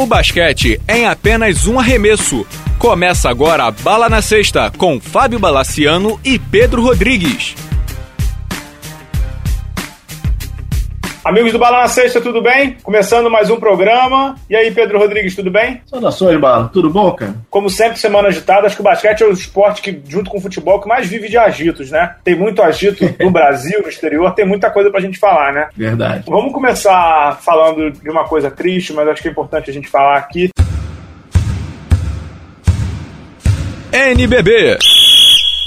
O basquete é em apenas um arremesso. Começa agora a Bala na Sexta com Fábio Balaciano e Pedro Rodrigues. Amigos do Bala na Sexta, tudo bem? Começando mais um programa. E aí, Pedro Rodrigues, tudo bem? Saudações, Bala. Tudo bom, cara? Como sempre, semana agitada. Acho que o basquete é o esporte que, junto com o futebol, que mais vive de agitos, né? Tem muito agito no Brasil, no exterior, tem muita coisa pra gente falar, né? Verdade. Vamos começar falando de uma coisa triste, mas acho que é importante a gente falar aqui. NBB.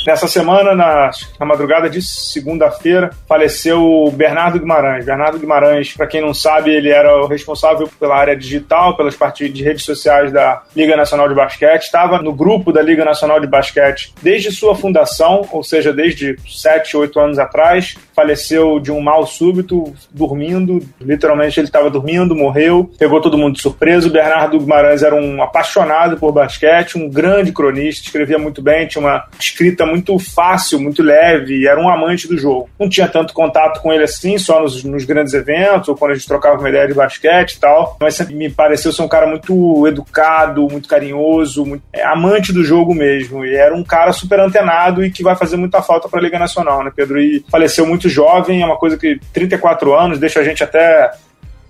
Nessa semana, na, na madrugada de segunda-feira, faleceu o Bernardo Guimarães. Bernardo Guimarães, para quem não sabe, ele era o responsável pela área digital, pelas partes de redes sociais da Liga Nacional de Basquete. Estava no grupo da Liga Nacional de Basquete desde sua fundação, ou seja, desde 7, 8 anos atrás. Faleceu de um mal súbito, dormindo. Literalmente, ele estava dormindo, morreu. Pegou todo mundo de surpresa. O Bernardo Guimarães era um apaixonado por basquete, um grande cronista, escrevia muito bem, tinha uma escrita muito fácil, muito leve, era um amante do jogo. Não tinha tanto contato com ele assim, só nos, nos grandes eventos, ou quando a gente trocava uma ideia de basquete e tal, mas sempre me pareceu ser um cara muito educado, muito carinhoso, muito, é, amante do jogo mesmo, e era um cara super antenado e que vai fazer muita falta para a Liga Nacional, né, Pedro? E faleceu muito jovem, é uma coisa que 34 anos deixa a gente até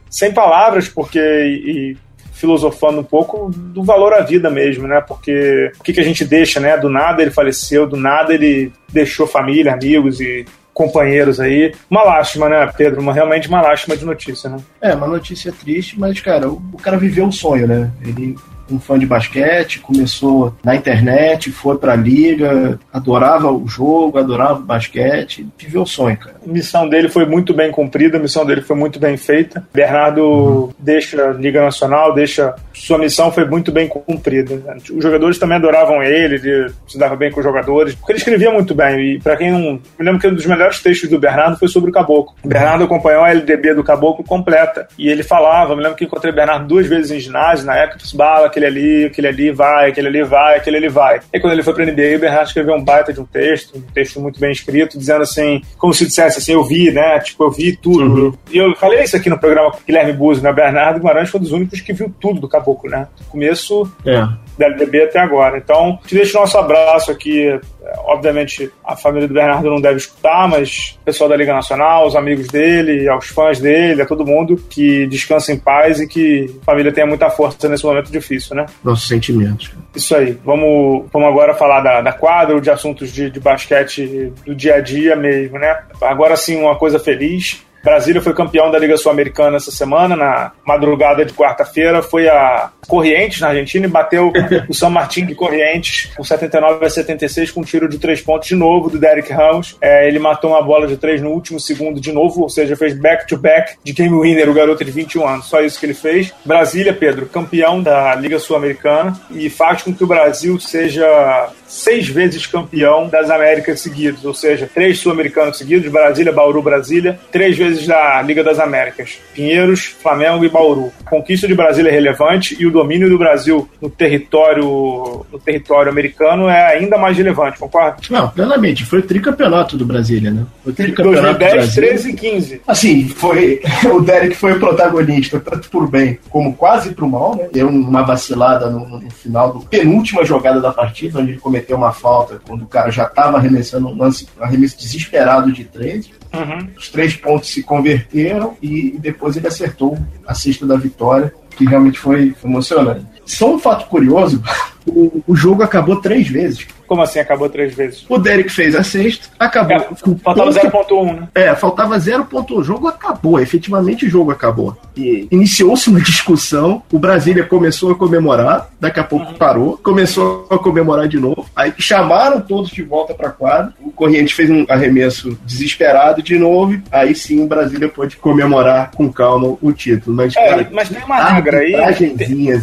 sem palavras, porque e, filosofando um pouco do valor à vida mesmo, né? Porque o que, que a gente deixa, né? Do nada ele faleceu, do nada ele deixou família, amigos e companheiros aí. Uma lástima, né, Pedro? Uma, realmente uma lástima de notícia, né? É, uma notícia triste, mas, cara, o, o cara viveu um sonho, né? Ele um fã de basquete, começou na internet, foi pra liga, adorava o jogo, adorava o basquete, viveu o sonho, cara. A missão dele foi muito bem cumprida, a missão dele foi muito bem feita. Bernardo uhum. deixa a Liga Nacional, deixa. Sua missão foi muito bem cumprida. Os jogadores também adoravam ele, ele se dava bem com os jogadores, porque ele escrevia muito bem. E para quem não. Me lembro que um dos melhores textos do Bernardo foi sobre o Caboclo. O Bernardo acompanhou a LDB do Caboclo completa. E ele falava, me lembro que encontrei o Bernardo duas vezes em ginásio, na época, bala, aquele ali, aquele ali vai, aquele ali vai, aquele ali vai. E quando ele foi pra NBA, o Bernardo escreveu um baita de um texto, um texto muito bem escrito, dizendo assim, como se dissesse assim, eu vi, né? Tipo, eu vi tudo. Uhum. E eu falei isso aqui no programa com Guilherme Buzzi, né? Bernardo Guimarães foi um dos únicos que viu tudo do Caboclo, né? Do começo é. da LDB até agora. Então, te deixo o nosso abraço aqui obviamente a família do Bernardo não deve escutar, mas o pessoal da Liga Nacional, os amigos dele, aos fãs dele, a todo mundo que descansa em paz e que a família tenha muita força nesse momento difícil, né? Nossos sentimentos. Isso aí. Vamos, vamos agora falar da, da quadra, de assuntos de, de basquete do dia a dia mesmo, né? Agora sim, uma coisa feliz. Brasília foi campeão da Liga Sul-Americana essa semana, na madrugada de quarta-feira. Foi a Corrientes, na Argentina, e bateu o São Martin de Corrientes com 79 a 76 com um tiro de três pontos de novo do Derek Ramos. É, ele matou uma bola de três no último segundo de novo, ou seja, fez back-to-back -back de game winner, o garoto de 21 anos. Só isso que ele fez. Brasília, Pedro, campeão da Liga Sul-Americana e faz com que o Brasil seja seis vezes campeão das Américas seguidos, ou seja, três sul-americanos seguidos, Brasília, Bauru, Brasília, três vezes da Liga das Américas, Pinheiros, Flamengo e Bauru. A conquista de Brasília é relevante e o domínio do Brasil no território, no território americano é ainda mais relevante, concorda? Não, plenamente. Foi o tricampeonato do Brasília, né? Foi o tricampeonato 2010, 13 e 15. Assim, foi. O Derek foi o protagonista, tanto por bem como quase pro mal, né? Deu uma vacilada no, no final da penúltima jogada da partida, onde ele cometeu uma falta quando o cara já estava arremessando um lance, um arremesso desesperado de três. Uhum. Os três pontos se converteram e depois ele acertou a cesta da vitória, que realmente foi, foi emocionante. Só um fato curioso, o, o jogo acabou três vezes. Como assim acabou três vezes? O Derek fez a sexta, acabou. É, faltava 0.1, né? É, faltava 0.1. O jogo acabou, efetivamente o jogo acabou. E iniciou-se uma discussão, o Brasília começou a comemorar, daqui a pouco uhum. parou, começou a comemorar de novo. Aí chamaram todos de volta para quadra. O Corrientes fez um arremesso desesperado de novo. Aí sim o Brasília pôde comemorar com calma o título. Mas, é, cara, mas tem uma regra aí.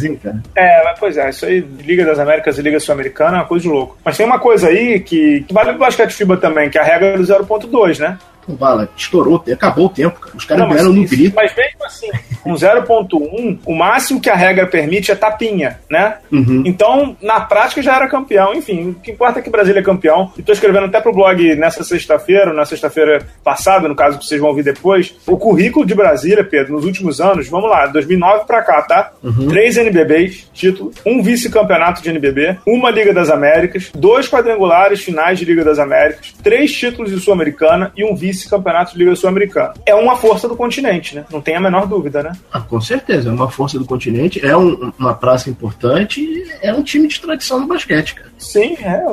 hein, cara? É, mas, pois é, isso aí, Liga das Américas e Liga Sul-Americana é uma coisa de louco. Mas tem uma coisa aí que, que vale pro basquete FIBA também, que é a regra do 0.2, né? Pô, bala, estourou, acabou o tempo, cara. Os caras vieram no grito. Mas mesmo assim, com 0.1, o máximo que a regra permite é tapinha, né? Uhum. Então, na prática, já era campeão. Enfim, o que importa é que o Brasil é campeão. E tô escrevendo até pro blog nessa sexta-feira, na sexta-feira passada, no caso que vocês vão ouvir depois, o currículo de Brasília, Pedro, nos últimos anos, vamos lá, 2009 pra cá, tá? Uhum. Três NBBs, título, um vice-campeonato de NBB, uma Liga das Américas, dois quadrangulares finais de Liga das Américas, três títulos de Sul-Americana e um vice-campeonato de Liga Sul-Americana. É uma força do continente, né? Não tem a menor dúvida, né? Ah, com certeza, é uma força do continente, é um, uma praça importante é um time de tradição no basquete, cara. Sim, é.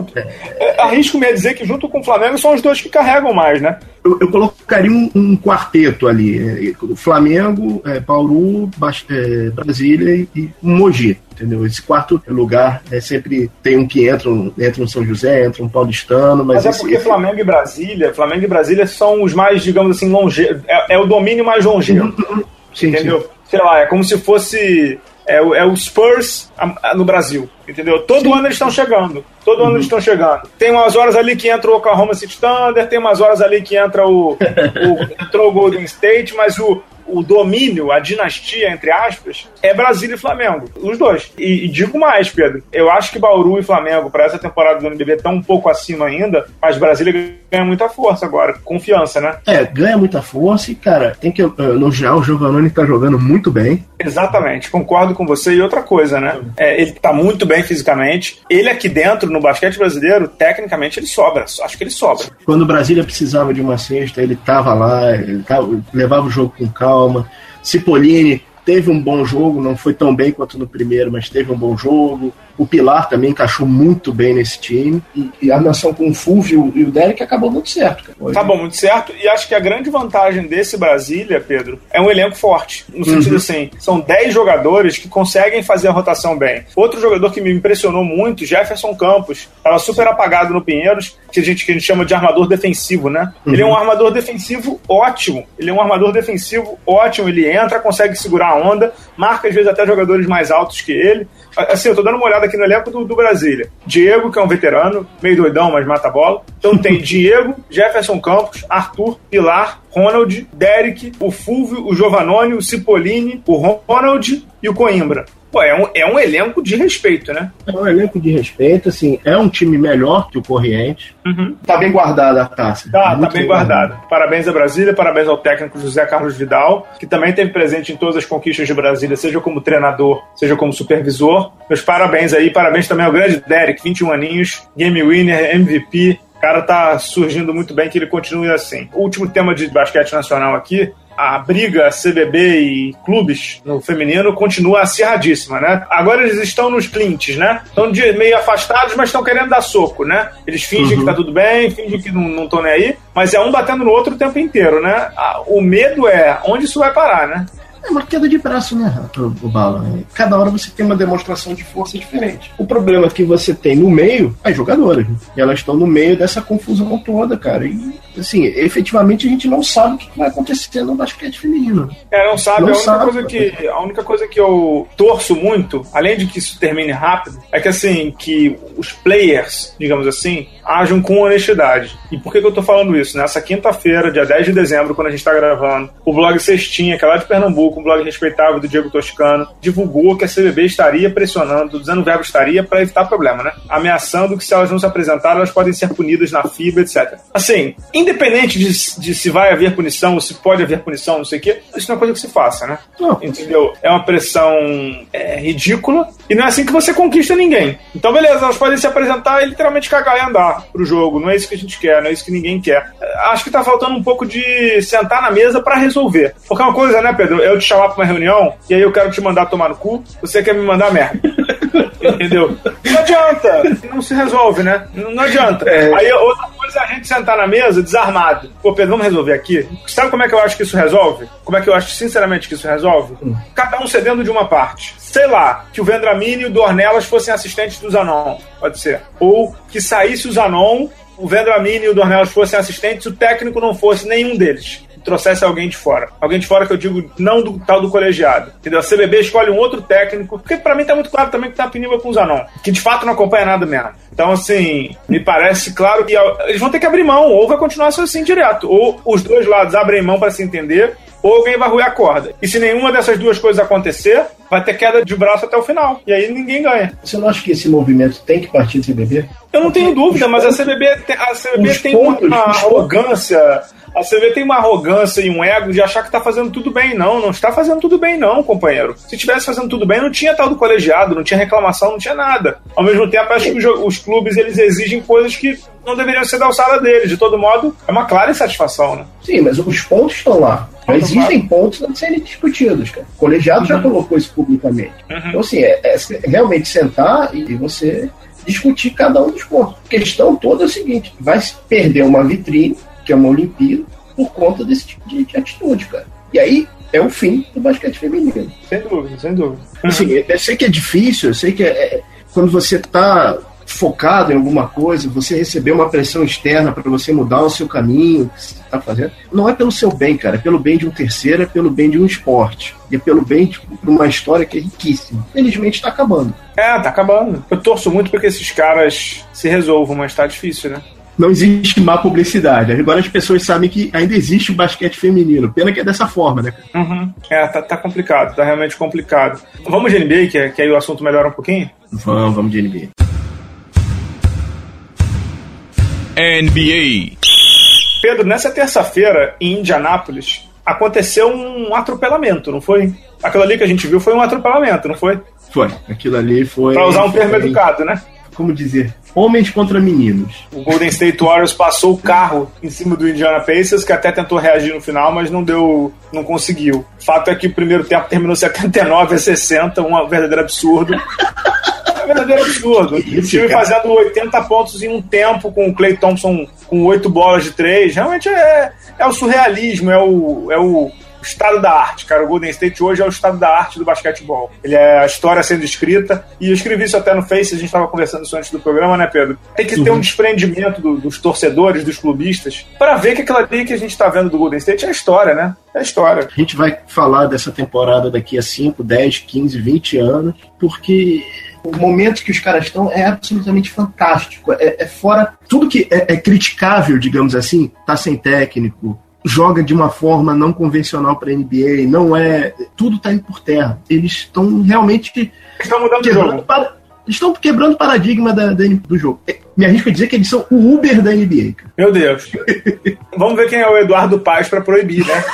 é. Arrisco-me a dizer que junto com o Flamengo são os dois que carregam mais, né? Eu, eu colocaria um, um, quarteto ali: é, Flamengo, é, Bauru, é, Brasília e, e Mogi entendeu? Esse quarto lugar é sempre tem um que entra, entra um São José, entra um paulistano, mas, mas é porque Flamengo e Brasília, Flamengo e Brasília são os mais, digamos assim, longe, é, é o domínio mais longevo, sim, entendeu? Sim. Sei lá, é como se fosse é o, é o Spurs no Brasil, entendeu? Todo Sim. ano eles estão chegando. Todo uhum. ano eles estão chegando. Tem umas horas ali que entra o Oklahoma City Thunder, tem umas horas ali que entra o, o entrou o Golden State, mas o, o domínio, a dinastia, entre aspas, é Brasília e Flamengo. Os dois. E, e digo mais, Pedro. Eu acho que Bauru e Flamengo, para essa temporada do NBB, estão um pouco acima ainda, mas Brasília ganha muita força agora. Confiança, né? É, ganha muita força e, cara, tem que elogiar o Giovannone tá jogando muito bem. Exatamente, concordo com você. E outra coisa, né? É, ele tá muito bem fisicamente. Ele aqui dentro, no basquete brasileiro, tecnicamente ele sobra. Acho que ele sobra. Quando o Brasília precisava de uma cesta, ele tava lá, ele tava, levava o jogo com calma. Cipollini teve um bom jogo, não foi tão bem quanto no primeiro, mas teve um bom jogo. O Pilar também encaixou muito bem nesse time. E, e a nação com o Fulvio e o Derek acabou muito certo. Cara. Acabou muito certo. E acho que a grande vantagem desse Brasília, Pedro, é um elenco forte. No sentido uhum. assim, são 10 jogadores que conseguem fazer a rotação bem. Outro jogador que me impressionou muito, Jefferson Campos. Estava super apagado no Pinheiros, que a gente, que a gente chama de armador defensivo, né? Uhum. Ele é um armador defensivo ótimo. Ele é um armador defensivo ótimo. Ele entra, consegue segurar a onda, marca às vezes até jogadores mais altos que ele. Assim, eu tô dando uma olhada aqui no elenco do, do Brasília. Diego, que é um veterano, meio doidão, mas mata a bola. Então tem Diego, Jefferson Campos, Arthur, Pilar, Ronald, Derek, o Fulvio, o Giovanoni, o Cipollini, o Ronald e o Coimbra. Pô, é um, é um elenco de respeito, né? É um elenco de respeito, assim, é um time melhor que o Corriente. Uhum. Tá bem guardada a taça. Tá, tá bem guardada. Parabéns a Brasília, parabéns ao técnico José Carlos Vidal, que também teve presente em todas as conquistas de Brasília, seja como treinador, seja como supervisor. Meus parabéns aí, parabéns também ao grande Derek, 21 aninhos, game winner, MVP, o cara tá surgindo muito bem, que ele continue assim. O último tema de basquete nacional aqui a briga CBB e clubes no feminino continua acirradíssima, né? Agora eles estão nos clinches, né? Estão meio afastados, mas estão querendo dar soco, né? Eles fingem uhum. que tá tudo bem, fingem que não estão nem aí, mas é um batendo no outro o tempo inteiro, né? O medo é onde isso vai parar, né? É uma queda de braço, né, o Bala? Cada hora você tem uma demonstração de força diferente. O problema é que você tem no meio as jogadoras. Né? E elas estão no meio dessa confusão toda, cara. E, assim, efetivamente a gente não sabe o que vai acontecer no basquete feminino. É, não sabe. Não a, única sabe. Coisa que, a única coisa que eu torço muito, além de que isso termine rápido, é que, assim, que os players, digamos assim, ajam com honestidade. E por que, que eu tô falando isso? Nessa quinta-feira, dia 10 de dezembro, quando a gente tá gravando, o blog Cestinha, que é lá de Pernambuco, um blog respeitável do Diego Toscano, divulgou que a CBB estaria pressionando, dizendo o verbo estaria, para evitar problema, né? Ameaçando que se elas não se apresentarem, elas podem ser punidas na FIBA, etc. Assim, independente de, de se vai haver punição ou se pode haver punição, não sei o quê, isso não é coisa que se faça, né? Não. Entendeu? É uma pressão é, ridícula e não é assim que você conquista ninguém. Então, beleza, elas podem se apresentar e literalmente cagar e andar pro jogo. Não é isso que a gente quer, não é isso que ninguém quer. Acho que tá faltando um pouco de sentar na mesa para resolver. Porque é uma coisa, né, Pedro? Eu te chamar pra uma reunião e aí eu quero te mandar tomar no cu, você quer me mandar merda. Entendeu? Não adianta. Não se resolve, né? Não adianta. É. Aí outra coisa é a gente sentar na mesa desarmado. Pô, Pedro, vamos resolver aqui? Sabe como é que eu acho que isso resolve? Como é que eu acho sinceramente que isso resolve? Hum. Cada um cedendo de uma parte. Sei lá, que o Vendramini e o Dornelas fossem assistentes do Zanon. Pode ser. Ou que saísse o Zanon o Vendramini e o Dornelas fossem assistentes, o técnico não fosse nenhum deles. Trouxesse alguém de fora. Alguém de fora que eu digo não do tal do colegiado. Entendeu? A CBB escolhe um outro técnico, porque para mim tá muito claro também que tá Piniba com o Zanon, que de fato não acompanha nada mesmo. Então, assim, me parece claro que eles vão ter que abrir mão, ou vai continuar assim direto. Ou os dois lados abrem mão para se entender, ou alguém vai ruir a corda. E se nenhuma dessas duas coisas acontecer, vai ter queda de braço até o final. E aí ninguém ganha. Você não acha que esse movimento tem que partir do CBB? Eu não tenho dúvida, mas a CBB, tem, a CBB tem pontos, uma arrogância a CV tem uma arrogância e um ego de achar que está fazendo tudo bem. Não, não está fazendo tudo bem, não, companheiro. Se estivesse fazendo tudo bem, não tinha tal do colegiado, não tinha reclamação, não tinha nada. Ao mesmo tempo, acho que os clubes eles exigem coisas que não deveriam ser da alçada deles. De todo modo, é uma clara insatisfação, né? Sim, mas os pontos estão lá. Não existem pontos a serem discutidos, cara. O colegiado uhum. já colocou isso publicamente. Uhum. Então, assim, é, é realmente sentar e você discutir cada um dos pontos. A questão toda é o seguinte: vai perder uma vitrine que é uma Olimpíada, por conta desse tipo de, de atitude, cara. E aí é o fim do basquete feminino. Sem dúvida, sem dúvida. Assim, eu sei que é difícil, eu sei que é, é quando você está focado em alguma coisa, você receber uma pressão externa para você mudar o seu caminho, que você está fazendo, não é pelo seu bem, cara, é pelo bem de um terceiro, é pelo bem de um esporte. E é pelo bem tipo, de uma história que é riquíssima. Felizmente está acabando. É, tá acabando. Eu torço muito para que esses caras se resolvam, mas tá difícil, né? não existe má publicidade. Agora as pessoas sabem que ainda existe o basquete feminino. Pena que é dessa forma, né? Uhum. É, tá, tá, complicado, tá realmente complicado. Vamos de NBA, que, que aí o assunto melhora um pouquinho? Vamos, vamos de NBA. NBA. Pedro, nessa terça-feira, em Indianápolis, aconteceu um atropelamento, não foi? Aquilo ali que a gente viu foi um atropelamento, não foi? Foi. Aquilo ali foi. Pra usar um termo educado, né? Como dizer? Homens contra meninos. O Golden State Warriors passou o carro em cima do Indiana Pacers, que até tentou reagir no final, mas não deu, não conseguiu. O fato é que o primeiro tempo terminou 79 a 60, um verdadeiro absurdo. verdadeiro absurdo. O time fazendo 80 pontos em um tempo, com o Clay Thompson com 8 bolas de 3. Realmente é, é o surrealismo, é o, é o o estado da arte, cara. O Golden State hoje é o estado da arte do basquetebol. Ele é a história sendo escrita. E eu escrevi isso até no Face, a gente estava conversando isso antes do programa, né, Pedro? Tem que uhum. ter um desprendimento do, dos torcedores, dos clubistas, para ver que aquilo ali que a gente está vendo do Golden State é a história, né? É a história. A gente vai falar dessa temporada daqui a 5, 10, 15, 20 anos, porque o momento que os caras estão é absolutamente fantástico. É, é fora tudo que é, é, criticável, digamos assim, tá sem técnico, joga de uma forma não convencional para NBA, não é. Tudo está indo por terra. Eles estão realmente. Estão mudando quebrando jogo. Para, estão quebrando o paradigma da, da, do jogo. Me arrisco a dizer que eles são o Uber da NBA. Cara. Meu Deus. Vamos ver quem é o Eduardo Paz para proibir, né?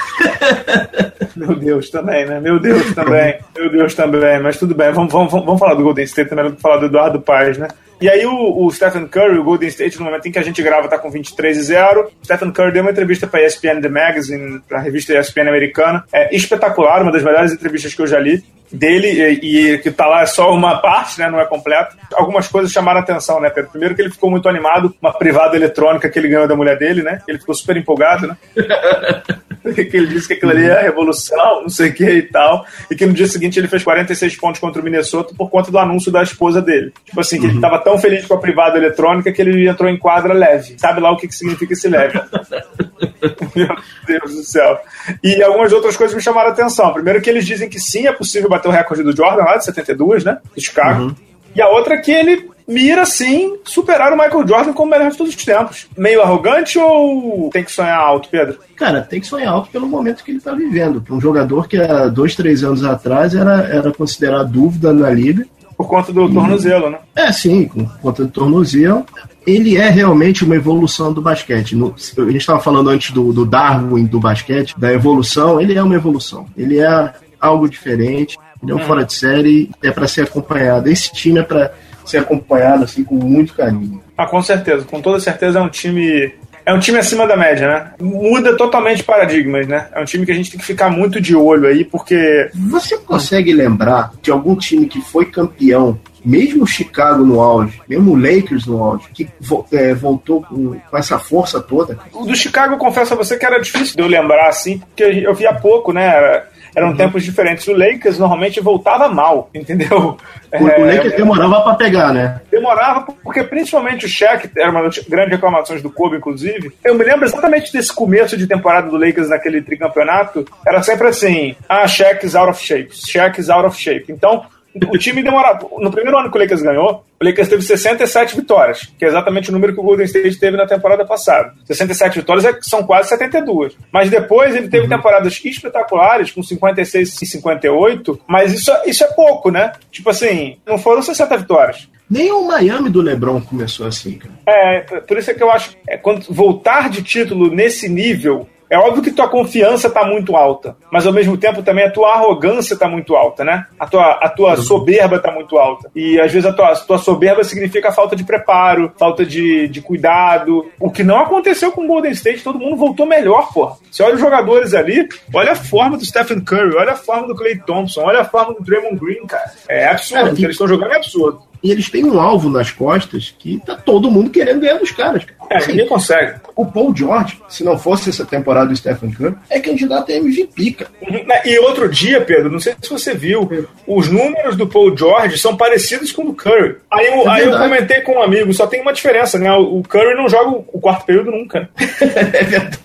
Meu Deus também, né? Meu Deus também. Meu Deus também. Mas tudo bem. Vamos, vamos, vamos falar do Golden State também, vamos falar do Eduardo Paz, né? E aí o, o, Stephen Curry, o Golden State, no momento em que a gente grava, tá com 23 e 0. Stephen Curry deu uma entrevista para ESPN The Magazine, para a revista ESPN americana. É espetacular, uma das melhores entrevistas que eu já li dele e, e, que tá lá é só uma parte, né, não é completo. Algumas coisas chamaram a atenção, né, Pedro? Primeiro que ele ficou muito animado, uma privada eletrônica que ele ganhou da mulher dele, né? Ele ficou super empolgado, né? que ele disse que aquilo ali é a revolução, não sei o que e tal. E que no dia seguinte ele fez 46 pontos contra o Minnesota por conta do anúncio da esposa dele. Tipo assim, que uhum. ele tava tão feliz com a privada eletrônica que ele entrou em quadra leve. Sabe lá o que, que significa esse leve. Meu Deus do céu. E algumas outras coisas me chamaram a atenção. Primeiro que eles dizem que sim, é possível bater o recorde do Jordan lá de 72, né? Chicago. Uhum. E a outra é que ele mira, sim, superar o Michael Jordan como o melhor de todos os tempos. Meio arrogante ou tem que sonhar alto, Pedro? Cara, tem que sonhar alto pelo momento que ele está vivendo. Para um jogador que há dois, três anos atrás era, era considerado dúvida na liga. Por conta do tornozelo, né? É, sim, por conta do tornozelo. Ele é realmente uma evolução do basquete. No, a gente estava falando antes do, do Darwin do basquete, da evolução. Ele é uma evolução. Ele é algo diferente. Ele é um hum. fora de série, é para ser acompanhado. Esse time é para ser acompanhado assim com muito carinho. Ah, com certeza, com toda certeza é um time é um time acima da média, né? Muda totalmente paradigmas, né? É um time que a gente tem que ficar muito de olho aí, porque. Você consegue lembrar de algum time que foi campeão, mesmo o Chicago no auge, mesmo o Lakers no auge, que é, voltou com, com, essa força toda? O do Chicago, eu confesso a você que era difícil de eu lembrar, assim, porque eu via pouco, né? Eram uhum. tempos diferentes. O Lakers normalmente voltava mal, entendeu? O, é, o Lakers demorava para pegar, né? Demorava, porque principalmente o Shaq, era uma das grandes reclamações do Kobe, inclusive. Eu me lembro exatamente desse começo de temporada do Lakers naquele tricampeonato. Era sempre assim: ah, Shaq's out of shape, Shaq's out of shape. Então, o time demorava. No primeiro ano que o Lakers ganhou, o Lakers teve 67 vitórias, que é exatamente o número que o Golden State teve na temporada passada. 67 vitórias é são quase 72. Mas depois ele teve uhum. temporadas espetaculares, com 56 e 58, mas isso, isso é pouco, né? Tipo assim, não foram 60 vitórias. Nem o Miami do LeBron começou assim, cara. É, por isso é que eu acho é, quando voltar de título nesse nível é óbvio que tua confiança está muito alta, mas ao mesmo tempo também a tua arrogância está muito alta, né? A tua, a tua uhum. soberba está muito alta. E às vezes a tua, a tua soberba significa falta de preparo, falta de, de cuidado. O que não aconteceu com o Golden State, todo mundo voltou melhor, porra. Você olha os jogadores ali, olha a forma do Stephen Curry, olha a forma do Clay Thompson, olha a forma do Draymond Green, cara. É absurdo, o que eles estão jogando é absurdo e eles têm um alvo nas costas que tá todo mundo querendo ganhar dos caras. É, assim, ninguém consegue. O Paul George, se não fosse essa temporada do Stephen Curry, é candidato a MVP, cara. Uhum. E outro dia, Pedro, não sei se você viu, os números do Paul George são parecidos com o do Curry. Aí eu, é aí eu comentei com um amigo, só tem uma diferença, né? O Curry não joga o quarto período nunca. é verdade.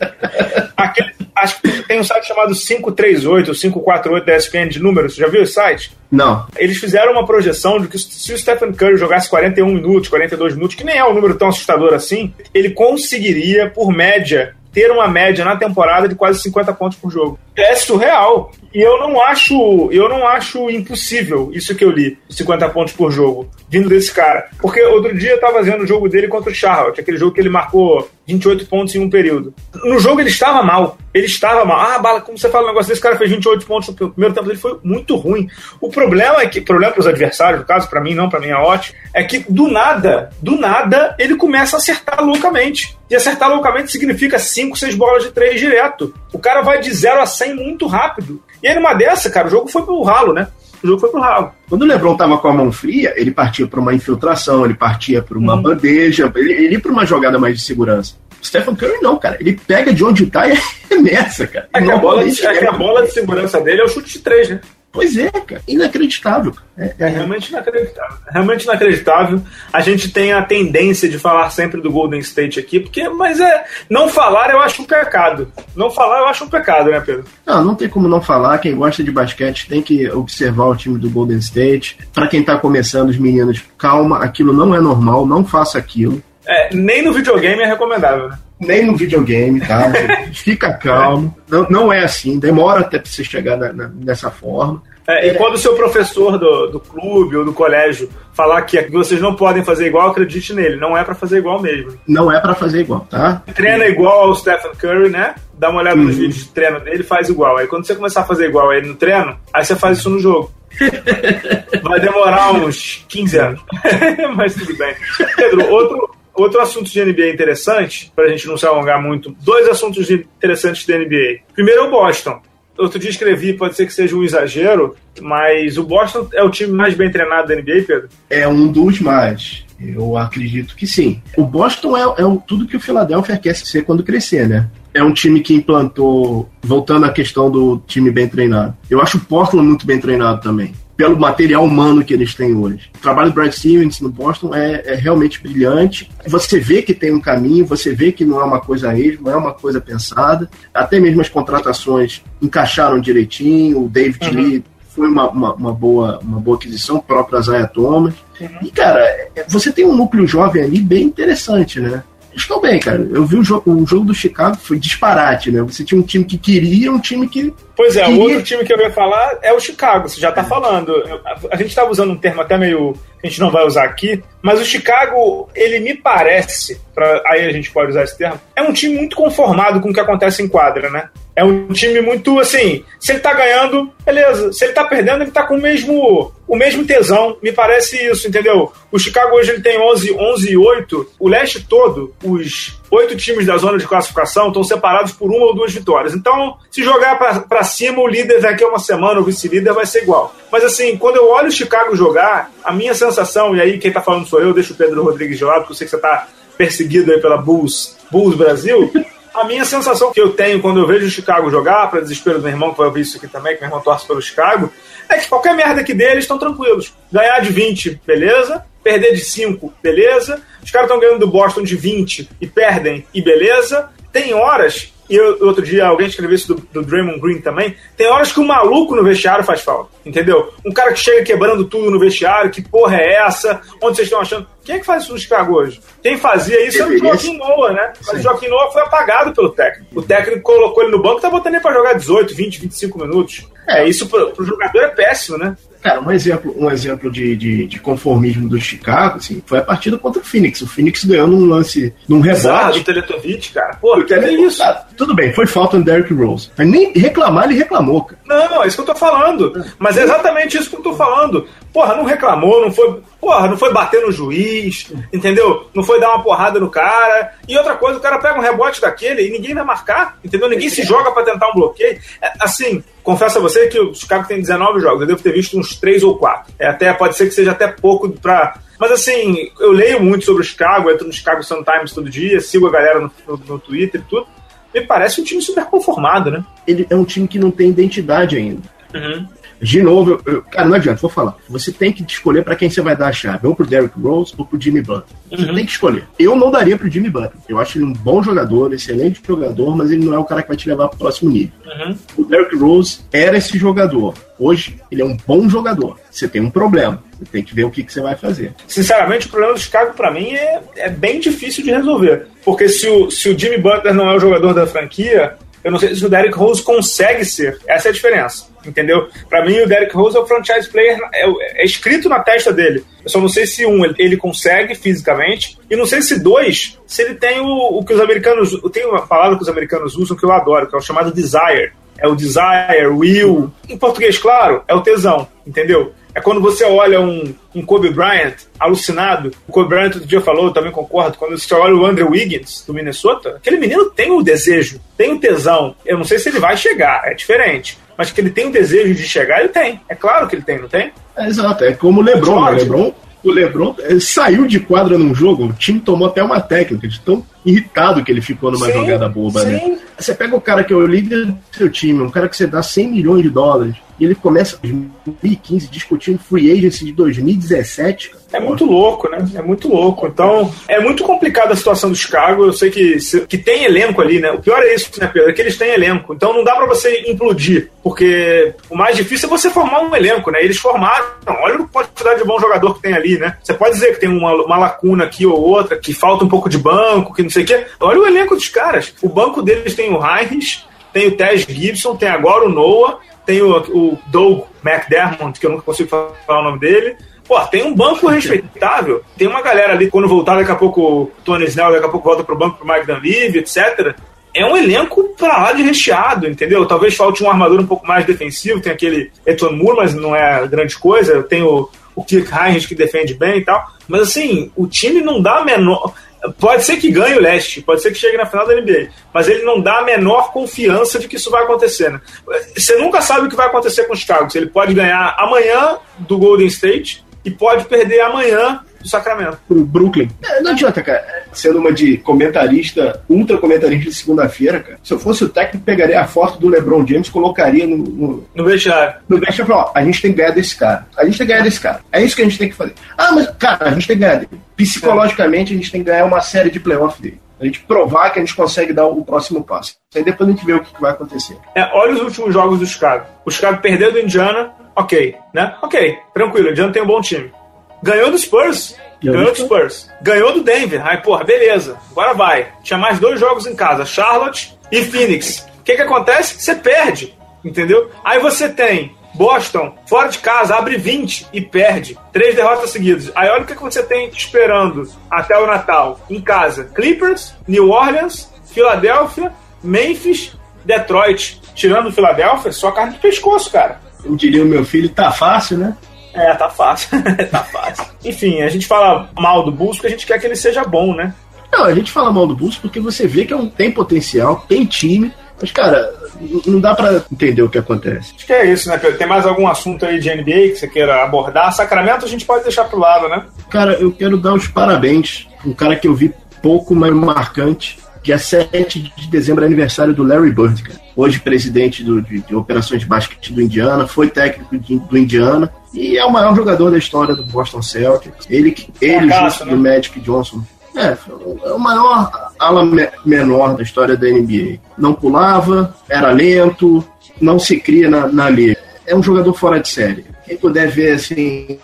Aquele, acho que tem um site chamado 538 ou 548 da ESPN de números. Já viu esse site? Não. Eles fizeram uma projeção de que se o Stephen Curry jogasse 41 minutos, 42 minutos, que nem é um número tão assustador assim, ele conseguiria, por média, ter uma média na temporada de quase 50 pontos por jogo. É surreal. E eu não acho, eu não acho impossível isso que eu li, 50 pontos por jogo, vindo desse cara. Porque outro dia eu tava vendo o jogo dele contra o Charlotte, aquele jogo que ele marcou 28 pontos em um período. No jogo ele estava mal. Ele estava mal. Ah, bala, como você fala um negócio desse, cara fez 28 pontos no primeiro tempo dele, foi muito ruim. O problema é que, problema para os adversários, no caso, para mim não, para mim é ótimo, é que do nada, do nada, ele começa a acertar loucamente. E acertar loucamente significa 5, 6 bolas de 3 direto. O cara vai de 0 a 100 muito rápido. E aí, numa dessa, cara, o jogo foi pro ralo, né? O jogo foi pro ralo. Quando o Lebron tava com a mão fria, ele partia para uma infiltração, ele partia para uma uhum. bandeja, ele, ele ia para uma jogada mais de segurança. O Stephen Curry não, cara. Ele pega de onde tá e arremessa, cara. É que, a bola, é que a bola de segurança dele é o chute de três, né? Pois é, cara. Inacreditável. É, é, realmente inacreditável. Realmente inacreditável. A gente tem a tendência de falar sempre do Golden State aqui, porque, mas é. Não falar eu acho um pecado. Não falar eu acho um pecado, né, Pedro? Não, não tem como não falar. Quem gosta de basquete tem que observar o time do Golden State. Para quem tá começando, os meninos, calma, aquilo não é normal, não faça aquilo. É, nem no videogame é recomendável, né? Nem no videogame, tá? Fica calmo. Não, não é assim, demora até pra você chegar na, na, nessa forma. É, e quando o seu professor do, do clube ou do colégio falar que vocês não podem fazer igual, acredite nele. Não é para fazer igual mesmo. Não é para fazer igual, tá? Treina igual ao Stephen Curry, né? Dá uma olhada uhum. nos vídeos de treino dele faz igual. Aí quando você começar a fazer igual a ele no treino, aí você faz isso no jogo. Vai demorar uns 15 anos. Mas tudo bem. Pedro, outro, Outro assunto de NBA interessante, para a gente não se alongar muito, dois assuntos interessantes da NBA. Primeiro é o Boston. Outro dia escrevi, pode ser que seja um exagero, mas o Boston é o time mais bem treinado da NBA, Pedro? É um dos mais. Eu acredito que sim. O Boston é, é tudo que o Philadelphia quer ser quando crescer, né? É um time que implantou, voltando à questão do time bem treinado. Eu acho o Portland muito bem treinado também pelo material humano que eles têm hoje. O trabalho do Brad Stevens no Boston é, é, realmente brilhante. Você vê que tem um caminho, você vê que não é uma coisa esmo, não é uma coisa pensada. Até mesmo as contratações encaixaram direitinho. O David uhum. Lee foi uma, uma, uma, boa, uma boa aquisição, o próprio Isaiah Thomas. Uhum. E, cara, é, você tem um núcleo jovem ali bem interessante, né? Estão bem, cara. Eu vi o jogo, o jogo do Chicago, foi disparate, né? Você tinha um time que queria, um time que. Pois é, queria... o outro time que eu ia falar é o Chicago, você já tá é. falando. A gente estava usando um termo até meio. que a gente não vai usar aqui, mas o Chicago, ele me parece, pra, aí a gente pode usar esse termo, é um time muito conformado com o que acontece em quadra, né? É um time muito assim, se ele tá ganhando, beleza. Se ele tá perdendo, ele tá com o mesmo, o mesmo tesão. Me parece isso, entendeu? O Chicago hoje ele tem 11, 11 e 8. O leste todo, os oito times da zona de classificação estão separados por uma ou duas vitórias. Então, se jogar para cima, o líder daqui a uma semana, o vice-líder vai ser igual. Mas assim, quando eu olho o Chicago jogar, a minha sensação, e aí quem tá falando sou eu, deixa o Pedro Rodrigues de lado, porque eu sei que você tá perseguido aí pela Bulls, Bulls Brasil. A minha sensação que eu tenho quando eu vejo o Chicago jogar, para desespero do meu irmão, que vai ouvir isso aqui também, que meu irmão torce pelo Chicago, é que qualquer merda que deles estão tranquilos. Ganhar de 20, beleza. Perder de 5, beleza. Os caras estão ganhando do Boston de 20 e perdem, e beleza. Tem horas e eu, outro dia alguém escreveu isso do, do Draymond Green também. Tem horas que o um maluco no vestiário faz falta, entendeu? Um cara que chega quebrando tudo no vestiário, que porra é essa? Onde vocês estão achando? Quem é que faz isso no Chicago hoje? Quem fazia isso era o Joaquim Noah, né? Mas Sim. o Joaquim Noah foi apagado pelo técnico. O técnico colocou ele no banco e tá botando ele pra jogar 18, 20, 25 minutos. É, isso pro, pro jogador é péssimo, né? Cara, um exemplo, um exemplo de, de, de, conformismo do Chicago, assim, foi a partida contra o Phoenix. O Phoenix ganhou num lance, num rebote. do Teletovic, cara. Pô, que é isso? Cara, tudo bem, foi falta no Derrick Rose. Mas nem reclamar, ele reclamou, cara. Não, é isso que eu tô falando. Mas é exatamente isso que eu tô falando. Porra, não reclamou, não foi. Porra, não foi bater no juiz, entendeu? Não foi dar uma porrada no cara. E outra coisa, o cara pega um rebote daquele e ninguém vai marcar, entendeu? Ninguém se joga para tentar um bloqueio. É, assim, confesso a você que o Chicago tem 19 jogos, eu devo ter visto uns 3 ou 4. É, até, pode ser que seja até pouco pra. Mas assim, eu leio muito sobre o Chicago, entro no Chicago Sun Times todo dia, sigo a galera no, no, no Twitter e tudo. Me parece um time super conformado, né? Ele é um time que não tem identidade ainda. Uhum. De novo, eu, cara, não adianta, vou falar. Você tem que escolher para quem você vai dar a chave, ou pro Derrick Rose ou pro Jimmy Butler. Você uhum. tem que escolher. Eu não daria pro Jimmy Butler. Eu acho ele um bom jogador, excelente jogador, mas ele não é o cara que vai te levar pro próximo nível. Uhum. O Derrick Rose era esse jogador. Hoje, ele é um bom jogador. Você tem um problema. Você tem que ver o que, que você vai fazer. Sinceramente, o problema do Chicago, para mim, é, é bem difícil de resolver. Porque se o, se o Jimmy Butler não é o jogador da franquia, eu não sei se o Derrick Rose consegue ser. Essa é a diferença entendeu? Para mim, o Derrick Rose é o franchise player, é, é, escrito na testa dele. Eu só não sei se um ele consegue fisicamente, e não sei se dois, se ele tem o, o que os americanos. Tem uma palavra que os americanos usam que eu adoro, que é o chamado desire. É o desire, will. Em português, claro, é o tesão, entendeu? É quando você olha um, um Kobe Bryant alucinado. O Kobe Bryant outro dia falou, eu também concordo. Quando você olha o Andrew Wiggins do Minnesota, aquele menino tem o desejo, tem o tesão. Eu não sei se ele vai chegar, é diferente mas que ele tem o desejo de chegar, ele tem. É claro que ele tem, não tem? É, exato, é como o Lebron. O Lebron, o Lebron saiu de quadra num jogo, o time tomou até uma técnica, de tão irritado que ele ficou numa sim, jogada boba, né? sim. né? Você pega o cara que é o líder do seu time, um cara que você dá 100 milhões de dólares, e ele começa em 2015 discutindo free agency de 2017. É muito louco, né? É muito louco. Então, é muito complicada a situação do Chicago. Eu sei que, que tem elenco ali, né? O pior é isso, né, Pedro? É que eles têm elenco. Então não dá para você implodir. Porque o mais difícil é você formar um elenco, né? Eles formaram. Olha a quantidade de bom jogador que tem ali, né? Você pode dizer que tem uma, uma lacuna aqui ou outra, que falta um pouco de banco, que não sei o quê. Olha o elenco dos caras. O banco deles tem o Heinrich, tem o Tess Gibson, tem agora o Noah tem o, o Doug McDermott, que eu nunca consigo falar o nome dele. Pô, tem um banco respeitável. Tem uma galera ali, quando voltar, daqui a pouco o Tony Snell, daqui a pouco volta pro banco pro Mike Dunleavy, etc. É um elenco pra lá de recheado, entendeu? Talvez falte um armador um pouco mais defensivo. Tem aquele Eton Moore, mas não é grande coisa. Tem o, o Kirk Heinrich que defende bem e tal. Mas assim, o time não dá menor. Pode ser que ganhe o leste, pode ser que chegue na final da NBA, mas ele não dá a menor confiança de que isso vai acontecer. Né? Você nunca sabe o que vai acontecer com o Chicago. Ele pode ganhar amanhã do Golden State e pode perder amanhã do Sacramento. Pro Brooklyn. É, não adianta, cara. Sendo uma de comentarista, ultra comentarista de segunda-feira, cara. Se eu fosse o técnico, pegaria a foto do LeBron James colocaria no. No, no vestiário. No vestiário ó, a gente tem que ganhar desse cara. A gente tem que ganhar desse cara. É isso que a gente tem que fazer. Ah, mas, cara, a gente tem que ganhar dele. Psicologicamente, a gente tem que ganhar uma série de playoff dele. A gente provar que a gente consegue dar o próximo passo. Aí depois a gente vê o que vai acontecer. É, olha os últimos jogos do Chicago. O Chicago perdeu do Indiana, ok, né? Ok, tranquilo, o Indiana tem um bom time. Ganhou do Spurs. Ganhou do Spurs. Ganhou do Denver. Aí, porra, beleza. Agora vai. Tinha mais dois jogos em casa: Charlotte e Phoenix. O que, que acontece? Você perde. Entendeu? Aí você tem Boston, fora de casa, abre 20 e perde. Três derrotas seguidas. Aí olha o que você tem esperando até o Natal. Em casa: Clippers, New Orleans, Filadélfia, Memphis, Detroit. Tirando Filadélfia, só carne de pescoço, cara. Eu diria o meu filho, tá fácil, né? É, tá fácil. tá fácil. Enfim, a gente fala mal do Bulls porque a gente quer que ele seja bom, né? Não, a gente fala mal do Bulls porque você vê que é um, tem potencial, tem time, mas, cara, não dá para entender o que acontece. Acho que é isso, né, Pedro? Tem mais algum assunto aí de NBA que você queira abordar? Sacramento a gente pode deixar pro lado, né? Cara, eu quero dar os parabéns. Um cara que eu vi pouco, mas marcante. Dia 7 de dezembro é aniversário do Larry Bird, cara. Hoje presidente do, de, de, operações de basquete do Indiana, foi técnico de, do Indiana e é o maior jogador da história do Boston Celtics. Ele, ele junto né? do Magic Johnson, é, é o maior ala menor da história da NBA. Não pulava, era lento, não se cria na, na liga. É um jogador fora de série. Quem puder ver assim,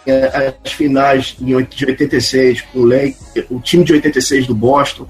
as finais de 86 com o Lake, o time de 86 do Boston,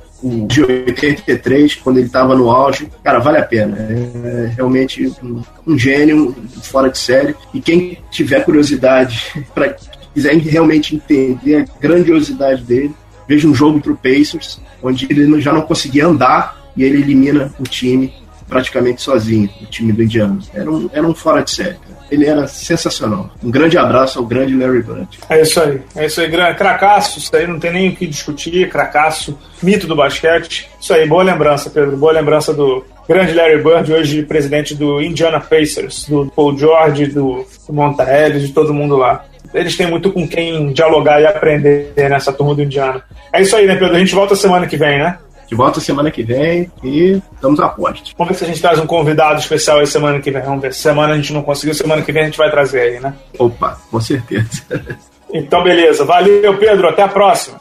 de 83, quando ele estava no auge, cara, vale a pena. É realmente um, um gênio fora de série. E quem tiver curiosidade para quiser realmente entender a grandiosidade dele, veja um jogo para o Pacers, onde ele já não conseguia andar e ele elimina o time praticamente sozinho, o time do Indiana. Era um, era um fora de série ele era sensacional. Um grande abraço ao grande Larry Bird. É isso aí, é isso aí, grande cracaço, isso aí não tem nem o que discutir, cracaço, mito do basquete. Isso aí, boa lembrança, Pedro, boa lembrança do grande Larry Bird, hoje presidente do Indiana Pacers, do Paul George, do, do Monta Ellis, de todo mundo lá. Eles têm muito com quem dialogar e aprender nessa turma do Indiana. É isso aí, né, Pedro? A gente volta semana que vem, né? De volta semana que vem e estamos a posto. Vamos ver se a gente traz um convidado especial aí semana que vem. Vamos ver. Semana a gente não conseguiu, semana que vem a gente vai trazer aí, né? Opa, com certeza. Então, beleza. Valeu, Pedro. Até a próxima.